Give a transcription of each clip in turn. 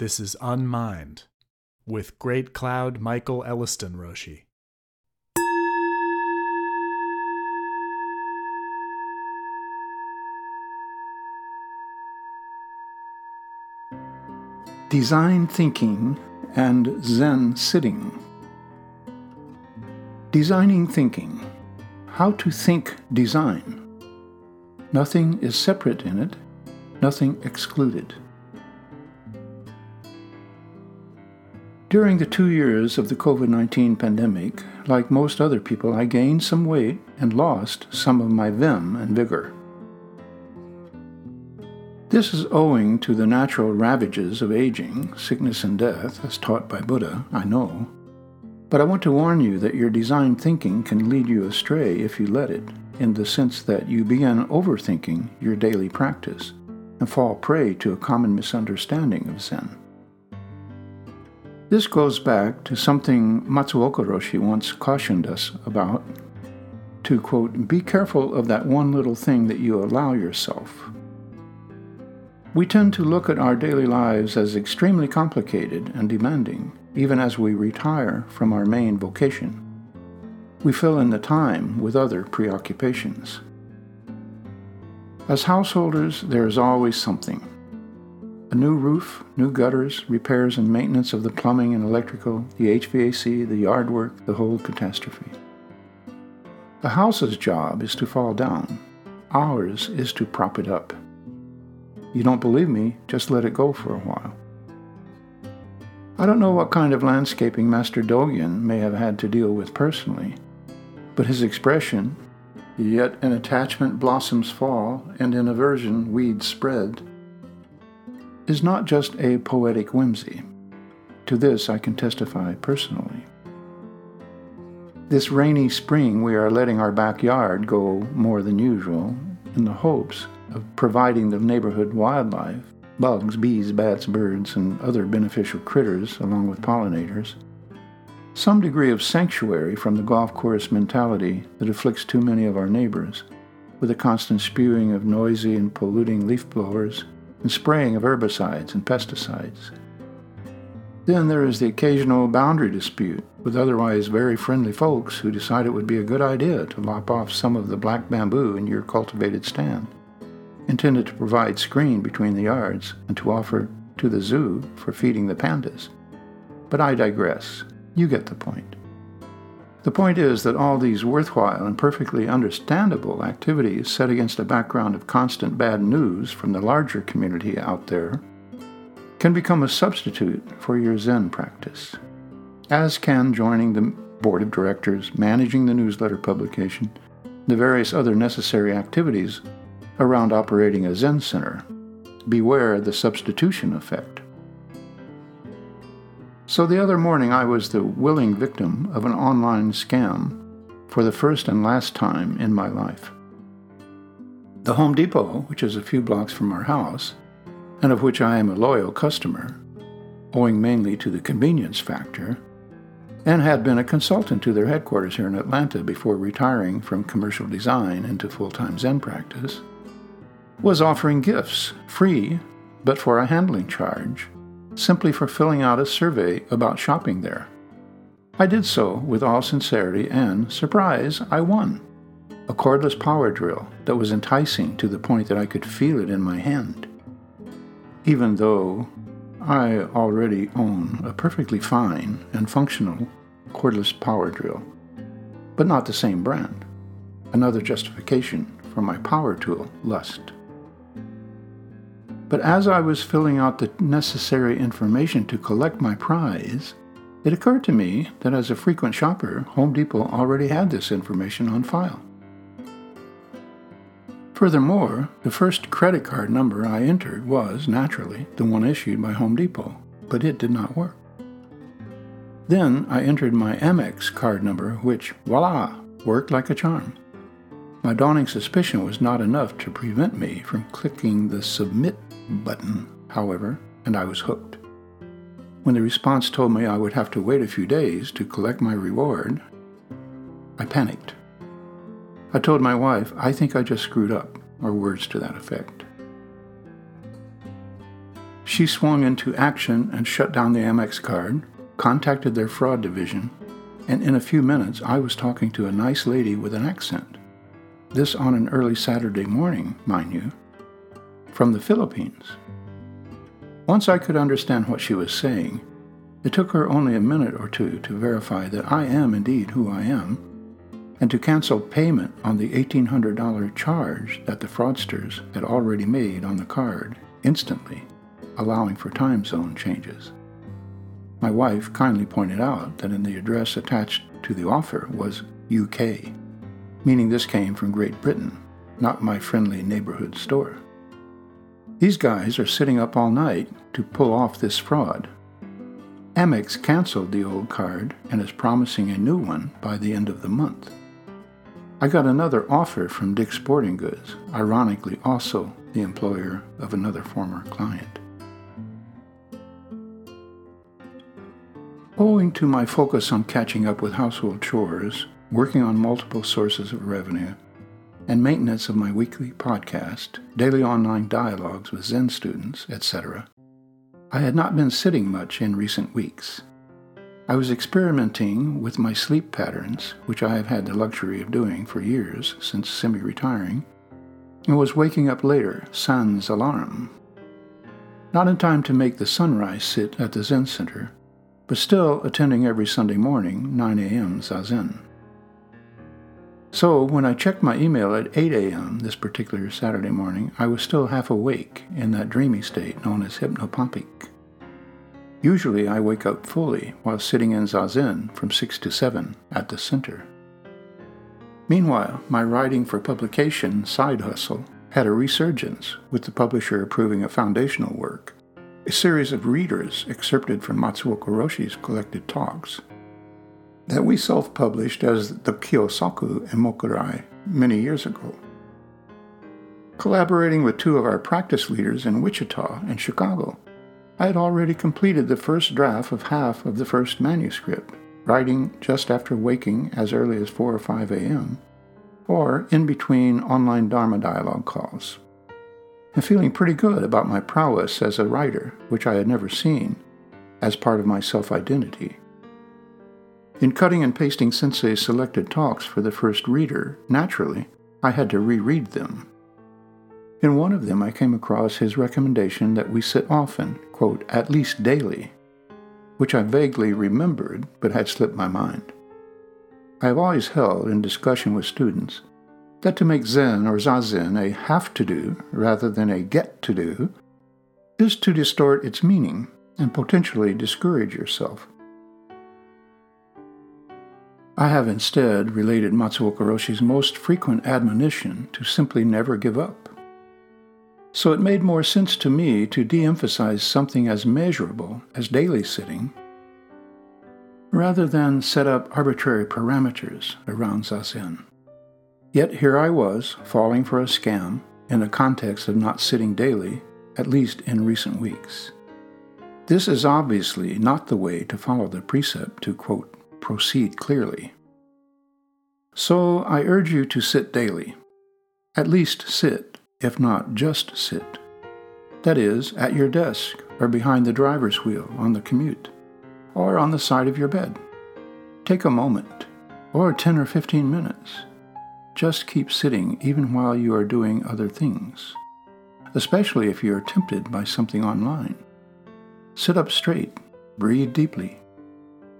This is Unmind with Great Cloud Michael Elliston Roshi. Design Thinking and Zen Sitting. Designing Thinking. How to think design. Nothing is separate in it, nothing excluded. During the two years of the COVID 19 pandemic, like most other people, I gained some weight and lost some of my vim and vigor. This is owing to the natural ravages of aging, sickness, and death, as taught by Buddha, I know. But I want to warn you that your design thinking can lead you astray if you let it, in the sense that you begin overthinking your daily practice and fall prey to a common misunderstanding of Zen. This goes back to something Matsuoka Roshi once cautioned us about to quote, be careful of that one little thing that you allow yourself. We tend to look at our daily lives as extremely complicated and demanding, even as we retire from our main vocation. We fill in the time with other preoccupations. As householders, there is always something a new roof, new gutters, repairs and maintenance of the plumbing and electrical, the HVAC, the yard work, the whole catastrophe. The house's job is to fall down. Ours is to prop it up. You don't believe me? Just let it go for a while. I don't know what kind of landscaping Master Dogen may have had to deal with personally, but his expression, yet an attachment blossoms fall, and in aversion weeds spread, is not just a poetic whimsy. To this I can testify personally. This rainy spring, we are letting our backyard go more than usual in the hopes of providing the neighborhood wildlife bugs, bees, bats, birds, and other beneficial critters, along with pollinators some degree of sanctuary from the golf course mentality that afflicts too many of our neighbors, with a constant spewing of noisy and polluting leaf blowers and spraying of herbicides and pesticides. Then there is the occasional boundary dispute with otherwise very friendly folks who decide it would be a good idea to lop off some of the black bamboo in your cultivated stand, intended to provide screen between the yards and to offer to the zoo for feeding the pandas. But I digress. You get the point. The point is that all these worthwhile and perfectly understandable activities set against a background of constant bad news from the larger community out there can become a substitute for your Zen practice, as can joining the board of directors, managing the newsletter publication, the various other necessary activities around operating a Zen center. Beware the substitution effect. So the other morning, I was the willing victim of an online scam for the first and last time in my life. The Home Depot, which is a few blocks from our house, and of which I am a loyal customer, owing mainly to the convenience factor, and had been a consultant to their headquarters here in Atlanta before retiring from commercial design into full time Zen practice, was offering gifts, free, but for a handling charge, simply for filling out a survey about shopping there. I did so with all sincerity, and, surprise, I won. A cordless power drill that was enticing to the point that I could feel it in my hand. Even though I already own a perfectly fine and functional cordless power drill, but not the same brand. Another justification for my power tool lust. But as I was filling out the necessary information to collect my prize, it occurred to me that as a frequent shopper, Home Depot already had this information on file. Furthermore, the first credit card number I entered was, naturally, the one issued by Home Depot, but it did not work. Then I entered my Amex card number, which, voila, worked like a charm. My dawning suspicion was not enough to prevent me from clicking the Submit button, however, and I was hooked. When the response told me I would have to wait a few days to collect my reward, I panicked. I told my wife, I think I just screwed up, or words to that effect. She swung into action and shut down the Amex card, contacted their fraud division, and in a few minutes I was talking to a nice lady with an accent. This on an early Saturday morning, mind you, from the Philippines. Once I could understand what she was saying, it took her only a minute or two to verify that I am indeed who I am, and to cancel payment on the $1,800 charge that the fraudsters had already made on the card instantly, allowing for time zone changes. My wife kindly pointed out that in the address attached to the offer was UK, meaning this came from Great Britain, not my friendly neighborhood store. These guys are sitting up all night to pull off this fraud Amex canceled the old card and is promising a new one by the end of the month. I got another offer from Dick's Sporting Goods, ironically, also the employer of another former client. Owing to my focus on catching up with household chores, working on multiple sources of revenue, and maintenance of my weekly podcast, daily online dialogues with Zen students, etc., I had not been sitting much in recent weeks. I was experimenting with my sleep patterns, which I have had the luxury of doing for years since semi retiring, and was waking up later, sans alarm. Not in time to make the sunrise sit at the Zen Center, but still attending every Sunday morning, 9 a.m. Zazen. So, when I checked my email at 8 a.m. this particular Saturday morning, I was still half awake in that dreamy state known as hypnopompic. Usually, I wake up fully while sitting in zazen from 6 to 7 at the center. Meanwhile, my writing for publication side hustle had a resurgence with the publisher approving a foundational work, a series of readers excerpted from Matsuoka Roshi's collected talks that we self published as the Kyosaku Emokurai many years ago. Collaborating with two of our practice leaders in Wichita and Chicago, I had already completed the first draft of half of the first manuscript, writing just after waking as early as 4 or 5 a.m., or in between online Dharma dialogue calls. And feeling pretty good about my prowess as a writer, which I had never seen, as part of my self identity. In cutting and pasting Sensei's selected talks for the first reader, naturally, I had to reread them. In one of them, I came across his recommendation that we sit often, quote, at least daily, which I vaguely remembered but had slipped my mind. I have always held, in discussion with students, that to make Zen or Zazen a have to do rather than a get to do is to distort its meaning and potentially discourage yourself. I have instead related Matsuoka Roshi's most frequent admonition to simply never give up. So it made more sense to me to de emphasize something as measurable as daily sitting rather than set up arbitrary parameters around Zazen. Yet here I was, falling for a scam in the context of not sitting daily, at least in recent weeks. This is obviously not the way to follow the precept to, quote, proceed clearly. So I urge you to sit daily. At least sit, if not just sit. That is, at your desk or behind the driver's wheel on the commute, or on the side of your bed. Take a moment, or 10 or 15 minutes. Just keep sitting even while you are doing other things, especially if you are tempted by something online. Sit up straight, breathe deeply,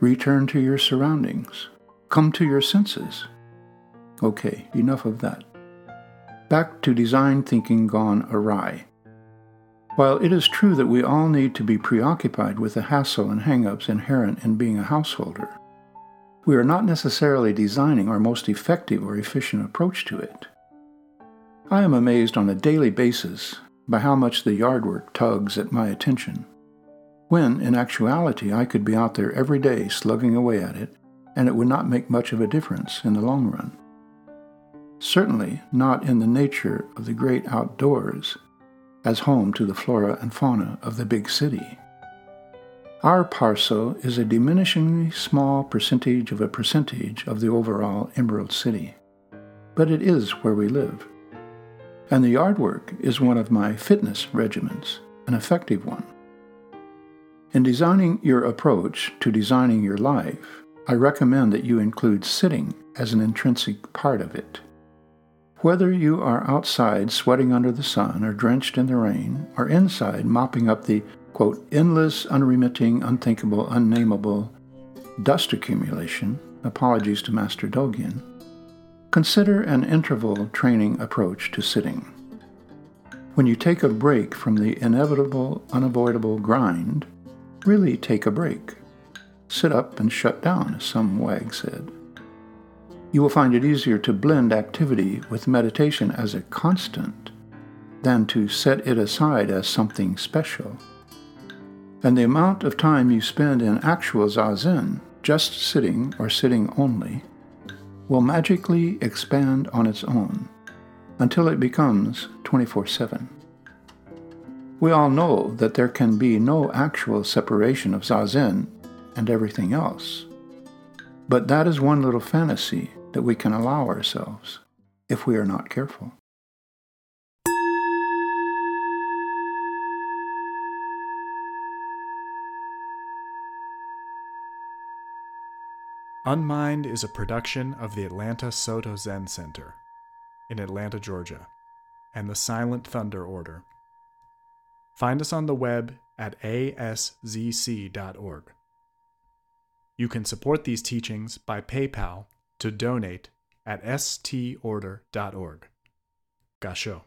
Return to your surroundings. Come to your senses. Okay, enough of that. Back to design thinking gone awry. While it is true that we all need to be preoccupied with the hassle and hang-ups inherent in being a householder, we are not necessarily designing our most effective or efficient approach to it. I am amazed on a daily basis by how much the yard work tugs at my attention when in actuality I could be out there every day slugging away at it, and it would not make much of a difference in the long run. Certainly not in the nature of the great outdoors, as home to the flora and fauna of the big city. Our parcel is a diminishingly small percentage of a percentage of the overall Emerald City, but it is where we live. And the yard work is one of my fitness regimens, an effective one In designing your approach to designing your life, I recommend that you include sitting as an intrinsic part of it. Whether you are outside sweating under the sun or drenched in the rain, or inside mopping up the, quote, endless, unremitting, unthinkable, unnameable dust accumulation, apologies to Master Dogen, consider an interval training approach to sitting. When you take a break from the inevitable, unavoidable grind, really take a break. Sit up and shut down, as some wag said. You will find it easier to blend activity with meditation as a constant than to set it aside as something special. And the amount of time you spend in actual zazen, just sitting or sitting only, will magically expand on its own until it becomes 24 7. We all know that there can be no actual separation of Zazen and everything else. But that is one little fantasy that we can allow ourselves if we are not careful. Unmind is a production of the Atlanta Soto Zen Center in Atlanta, Georgia, and the Silent Thunder Order. Find us on the web at aszc.org. You can support these teachings by PayPal to donate at storder.org. Gasho.